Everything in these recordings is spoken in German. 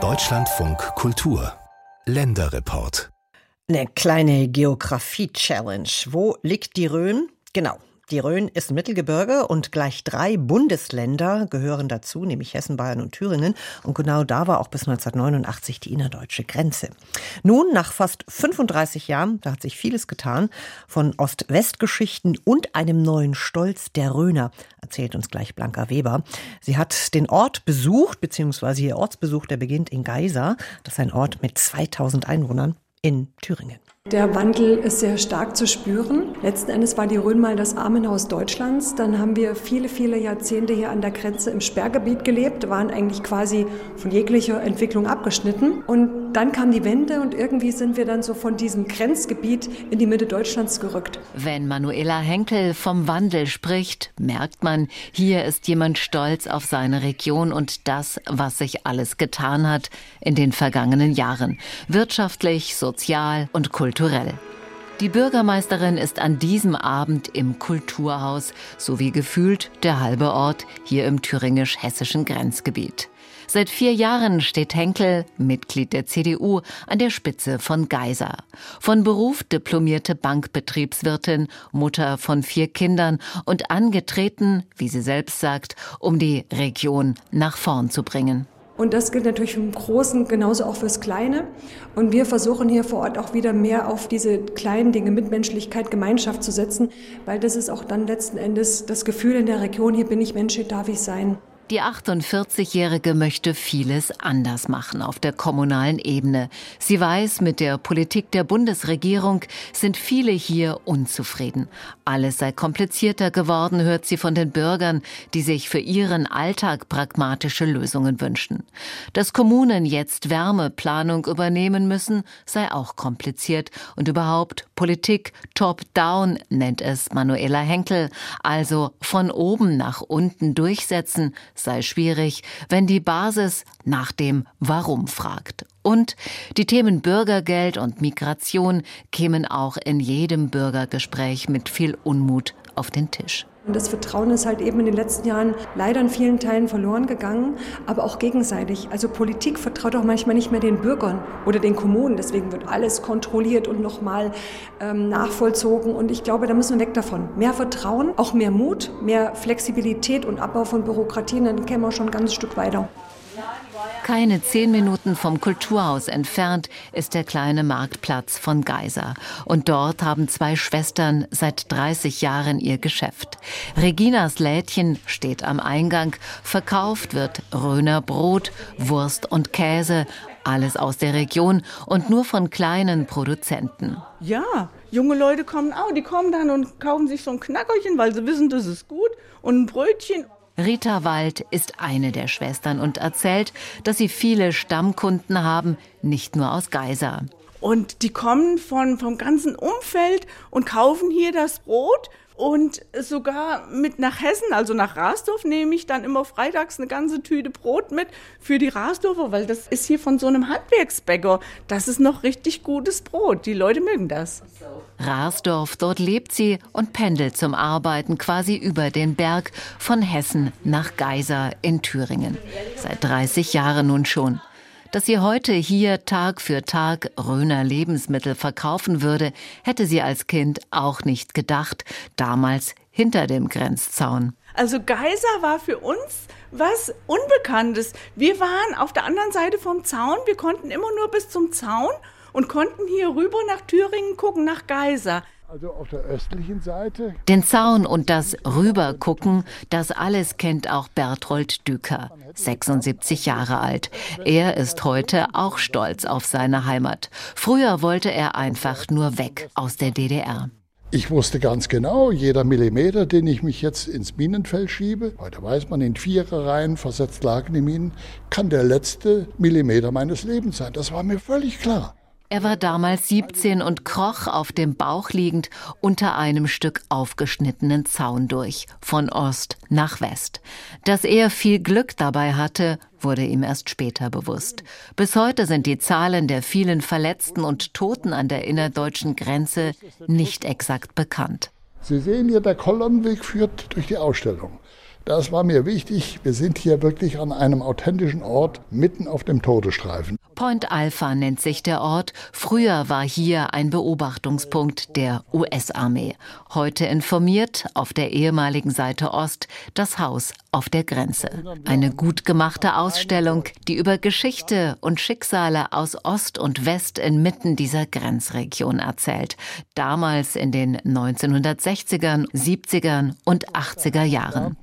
Deutschlandfunk Kultur Länderreport eine kleine Geografie-Challenge. Wo liegt die Rhön? Genau, die Rhön ist Mittelgebirge und gleich drei Bundesländer gehören dazu, nämlich Hessen, Bayern und Thüringen. Und genau da war auch bis 1989 die innerdeutsche Grenze. Nun, nach fast 35 Jahren, da hat sich vieles getan, von Ost-West-Geschichten und einem neuen Stolz der Rhöner, erzählt uns gleich Blanca Weber. Sie hat den Ort besucht, beziehungsweise ihr Ortsbesuch, der beginnt in Geisa. Das ist ein Ort mit 2000 Einwohnern in Thüringen. Der Wandel ist sehr stark zu spüren. Letzten Endes war die Rhön mal das Armenhaus Deutschlands. Dann haben wir viele, viele Jahrzehnte hier an der Grenze im Sperrgebiet gelebt, waren eigentlich quasi von jeglicher Entwicklung abgeschnitten. Und dann kam die Wende und irgendwie sind wir dann so von diesem Grenzgebiet in die Mitte Deutschlands gerückt. Wenn Manuela Henkel vom Wandel spricht, merkt man, hier ist jemand stolz auf seine Region und das, was sich alles getan hat in den vergangenen Jahren. Wirtschaftlich, sozial und kulturell kulturell. Die Bürgermeisterin ist an diesem Abend im Kulturhaus, sowie gefühlt der halbe Ort hier im thüringisch-hessischen Grenzgebiet. Seit vier Jahren steht Henkel, Mitglied der CDU, an der Spitze von Geiser. Von Beruf diplomierte Bankbetriebswirtin, Mutter von vier Kindern und angetreten, wie sie selbst sagt, um die Region nach vorn zu bringen. Und das gilt natürlich im Großen genauso auch fürs Kleine. Und wir versuchen hier vor Ort auch wieder mehr auf diese kleinen Dinge, Mitmenschlichkeit, Gemeinschaft zu setzen, weil das ist auch dann letzten Endes das Gefühl in der Region, hier bin ich Mensch, hier darf ich sein. Die 48-Jährige möchte vieles anders machen auf der kommunalen Ebene. Sie weiß, mit der Politik der Bundesregierung sind viele hier unzufrieden. Alles sei komplizierter geworden, hört sie von den Bürgern, die sich für ihren Alltag pragmatische Lösungen wünschen. Dass Kommunen jetzt Wärmeplanung übernehmen müssen, sei auch kompliziert. Und überhaupt Politik top-down nennt es Manuela Henkel, also von oben nach unten durchsetzen, sei schwierig, wenn die Basis nach dem Warum fragt. Und die Themen Bürgergeld und Migration kämen auch in jedem Bürgergespräch mit viel Unmut auf den Tisch. Und das Vertrauen ist halt eben in den letzten Jahren leider in vielen Teilen verloren gegangen, aber auch gegenseitig. Also Politik vertraut auch manchmal nicht mehr den Bürgern oder den Kommunen. Deswegen wird alles kontrolliert und nochmal ähm, nachvollzogen. Und ich glaube, da müssen wir weg davon. Mehr Vertrauen, auch mehr Mut, mehr Flexibilität und Abbau von Bürokratien, dann kämen wir schon ein ganzes Stück weiter. Keine zehn Minuten vom Kulturhaus entfernt ist der kleine Marktplatz von Geiser. Und dort haben zwei Schwestern seit 30 Jahren ihr Geschäft. Reginas Lädchen steht am Eingang. Verkauft wird Röner Brot, Wurst und Käse. Alles aus der Region und nur von kleinen Produzenten. Ja, junge Leute kommen auch. Die kommen dann und kaufen sich so ein Knackerchen, weil sie wissen, das ist gut. Und ein Brötchen Rita Wald ist eine der Schwestern und erzählt, dass sie viele Stammkunden haben, nicht nur aus Geisa. Und die kommen von, vom ganzen Umfeld und kaufen hier das Brot und sogar mit nach Hessen, also nach Rasdorf, nehme ich dann immer freitags eine ganze Tüte Brot mit für die Rasdorfer, weil das ist hier von so einem Handwerksbäcker. Das ist noch richtig gutes Brot. Die Leute mögen das. Rasdorf, dort lebt sie und pendelt zum Arbeiten quasi über den Berg von Hessen nach Geisa in Thüringen. Seit 30 Jahren nun schon. Dass sie heute hier Tag für Tag Röner Lebensmittel verkaufen würde, hätte sie als Kind auch nicht gedacht, damals hinter dem Grenzzaun. Also Geiser war für uns was Unbekanntes. Wir waren auf der anderen Seite vom Zaun, wir konnten immer nur bis zum Zaun und konnten hier rüber nach Thüringen gucken, nach Geiser. Also auf der östlichen Seite. Den Zaun und das Rübergucken, das alles kennt auch Berthold Düker, 76 Jahre alt. Er ist heute auch stolz auf seine Heimat. Früher wollte er einfach nur weg aus der DDR. Ich wusste ganz genau, jeder Millimeter, den ich mich jetzt ins Minenfeld schiebe, heute weiß man, in Viererreihen versetzt lagen die Minen, kann der letzte Millimeter meines Lebens sein. Das war mir völlig klar. Er war damals 17 und kroch auf dem Bauch liegend unter einem Stück aufgeschnittenen Zaun durch, von Ost nach West. Dass er viel Glück dabei hatte, wurde ihm erst später bewusst. Bis heute sind die Zahlen der vielen Verletzten und Toten an der innerdeutschen Grenze nicht exakt bekannt. Sie sehen hier, der Kolonnenweg führt durch die Ausstellung. Das war mir wichtig. Wir sind hier wirklich an einem authentischen Ort mitten auf dem Todesstreifen. Point Alpha nennt sich der Ort. Früher war hier ein Beobachtungspunkt der US-Armee. Heute informiert auf der ehemaligen Seite Ost das Haus auf der Grenze. Eine gut gemachte Ausstellung, die über Geschichte und Schicksale aus Ost und West inmitten dieser Grenzregion erzählt. Damals in den 1960ern, 70ern und 80er Jahren.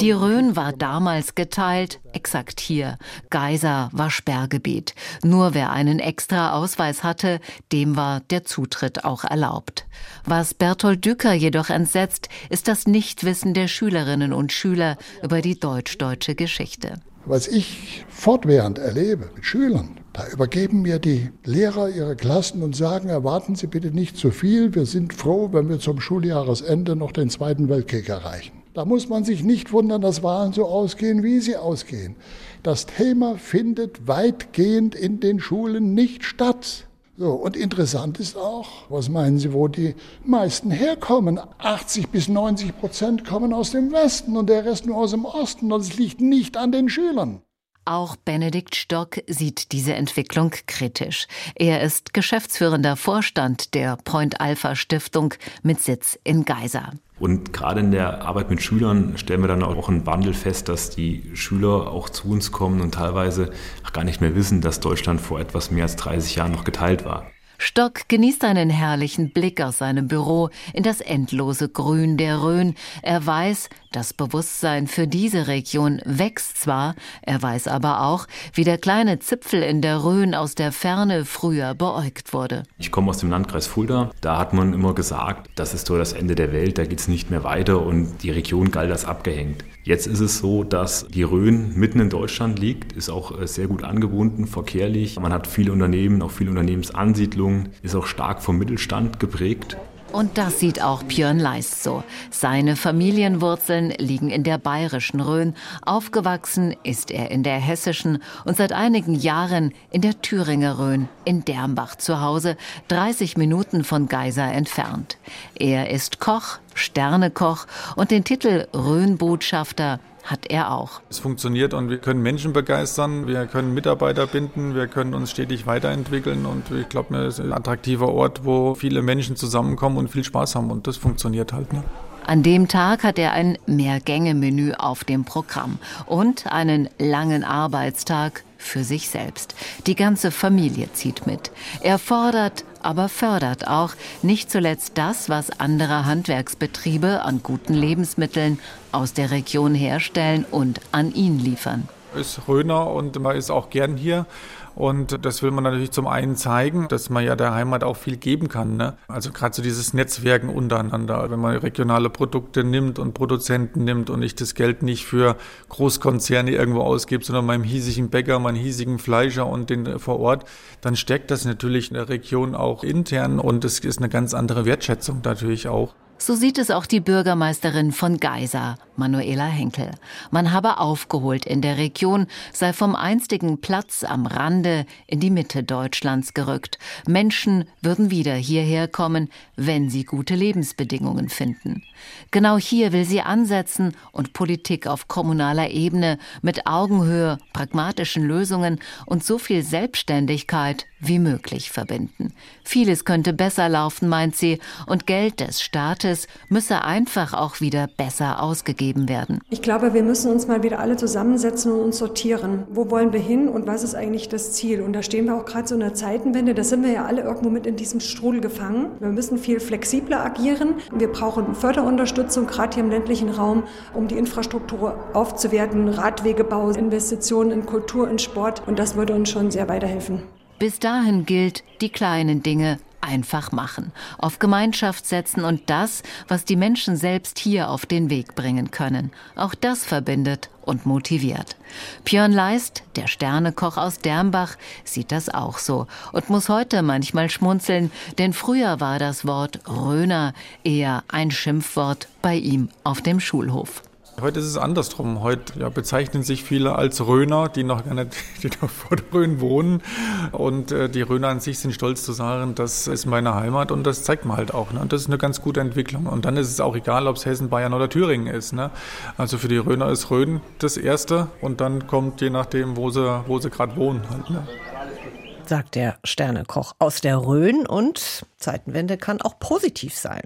Die Rhön war damals geteilt, exakt hier. Geiser war Sperrgebiet. Nur wer einen extra Ausweis hatte, dem war der Zutritt auch erlaubt. Was Bertolt Dücker jedoch entsetzt, ist das Nichtwissen der Schülerinnen und Schüler über die deutsch-deutsche Geschichte. Was ich fortwährend erlebe mit Schülern, da übergeben mir die Lehrer ihre Klassen und sagen, erwarten Sie bitte nicht zu viel, wir sind froh, wenn wir zum Schuljahresende noch den Zweiten Weltkrieg erreichen. Da muss man sich nicht wundern, dass Wahlen so ausgehen, wie sie ausgehen. Das Thema findet weitgehend in den Schulen nicht statt. So, und interessant ist auch, was meinen Sie, wo die meisten herkommen? 80 bis 90 Prozent kommen aus dem Westen und der Rest nur aus dem Osten. Und es liegt nicht an den Schülern. Auch Benedikt Stock sieht diese Entwicklung kritisch. Er ist geschäftsführender Vorstand der Point Alpha Stiftung mit Sitz in Geisa. Und gerade in der Arbeit mit Schülern stellen wir dann auch einen Wandel fest, dass die Schüler auch zu uns kommen und teilweise gar nicht mehr wissen, dass Deutschland vor etwas mehr als 30 Jahren noch geteilt war. Stock genießt einen herrlichen Blick aus seinem Büro in das endlose Grün der Rhön. Er weiß, das Bewusstsein für diese Region wächst zwar, er weiß aber auch, wie der kleine Zipfel in der Rhön aus der Ferne früher beäugt wurde. Ich komme aus dem Landkreis Fulda. Da hat man immer gesagt, das ist so das Ende der Welt, da geht es nicht mehr weiter und die Region galt als abgehängt. Jetzt ist es so, dass die Rhön mitten in Deutschland liegt, ist auch äh, sehr gut angebunden, verkehrlich. Man hat viele Unternehmen, auch viele Unternehmensansiedlungen, ist auch stark vom Mittelstand geprägt. Und das sieht auch Björn Leist so. Seine Familienwurzeln liegen in der bayerischen Rhön. Aufgewachsen ist er in der hessischen und seit einigen Jahren in der Thüringer Rhön in Dermbach zu Hause, 30 Minuten von Geisa entfernt. Er ist Koch, Sternekoch und den Titel Rhönbotschafter hat er auch. Es funktioniert und wir können Menschen begeistern, wir können Mitarbeiter binden, wir können uns stetig weiterentwickeln und ich glaube, es ist ein attraktiver Ort, wo viele Menschen zusammenkommen und viel Spaß haben und das funktioniert halt. Ne? An dem Tag hat er ein Mehrgänge-Menü auf dem Programm und einen langen Arbeitstag für sich selbst. Die ganze Familie zieht mit. Er fordert, aber fördert auch nicht zuletzt das, was andere Handwerksbetriebe an guten Lebensmitteln aus der Region herstellen und an ihn liefern. Ist Röner und man ist auch gern hier. Und das will man natürlich zum einen zeigen, dass man ja der Heimat auch viel geben kann. Ne? Also gerade so dieses Netzwerken untereinander. Wenn man regionale Produkte nimmt und Produzenten nimmt und ich das Geld nicht für Großkonzerne irgendwo ausgibt, sondern meinem hiesigen Bäcker, meinem hiesigen Fleischer und den vor Ort, dann steckt das natürlich in der Region auch intern und es ist eine ganz andere Wertschätzung natürlich auch. So sieht es auch die Bürgermeisterin von Geisa, Manuela Henkel. Man habe aufgeholt in der Region, sei vom einstigen Platz am Rande in die Mitte Deutschlands gerückt. Menschen würden wieder hierher kommen, wenn sie gute Lebensbedingungen finden. Genau hier will sie ansetzen und Politik auf kommunaler Ebene mit Augenhöhe, pragmatischen Lösungen und so viel Selbstständigkeit wie möglich verbinden. Vieles könnte besser laufen, meint sie, und Geld des Staates müsse einfach auch wieder besser ausgegeben werden. Ich glaube, wir müssen uns mal wieder alle zusammensetzen und uns sortieren. Wo wollen wir hin und was ist eigentlich das Ziel? Und da stehen wir auch gerade so in der Zeitenwende, da sind wir ja alle irgendwo mit in diesem Strudel gefangen. Wir müssen viel flexibler agieren. Wir brauchen Förderunterstützung, gerade hier im ländlichen Raum, um die Infrastruktur aufzuwerten, Radwegebau, Investitionen in Kultur, in Sport. Und das würde uns schon sehr weiterhelfen. Bis dahin gilt, die kleinen Dinge einfach machen, auf Gemeinschaft setzen und das, was die Menschen selbst hier auf den Weg bringen können. Auch das verbindet und motiviert. Björn Leist, der Sternekoch aus Dermbach, sieht das auch so und muss heute manchmal schmunzeln, denn früher war das Wort Röner eher ein Schimpfwort bei ihm auf dem Schulhof. Heute ist es andersrum. Heute ja, bezeichnen sich viele als Röner, die noch nicht die noch vor der Rhön wohnen. Und äh, die Röner an sich sind stolz zu sagen, das ist meine Heimat und das zeigt man halt auch. Ne? Und das ist eine ganz gute Entwicklung. Und dann ist es auch egal, ob es Hessen, Bayern oder Thüringen ist. Ne? Also für die Röner ist Rhön das Erste und dann kommt je nachdem, wo sie, wo sie gerade wohnen. Halt, ne? Sagt der Sternekoch aus der Rhön und Zeitenwende kann auch positiv sein.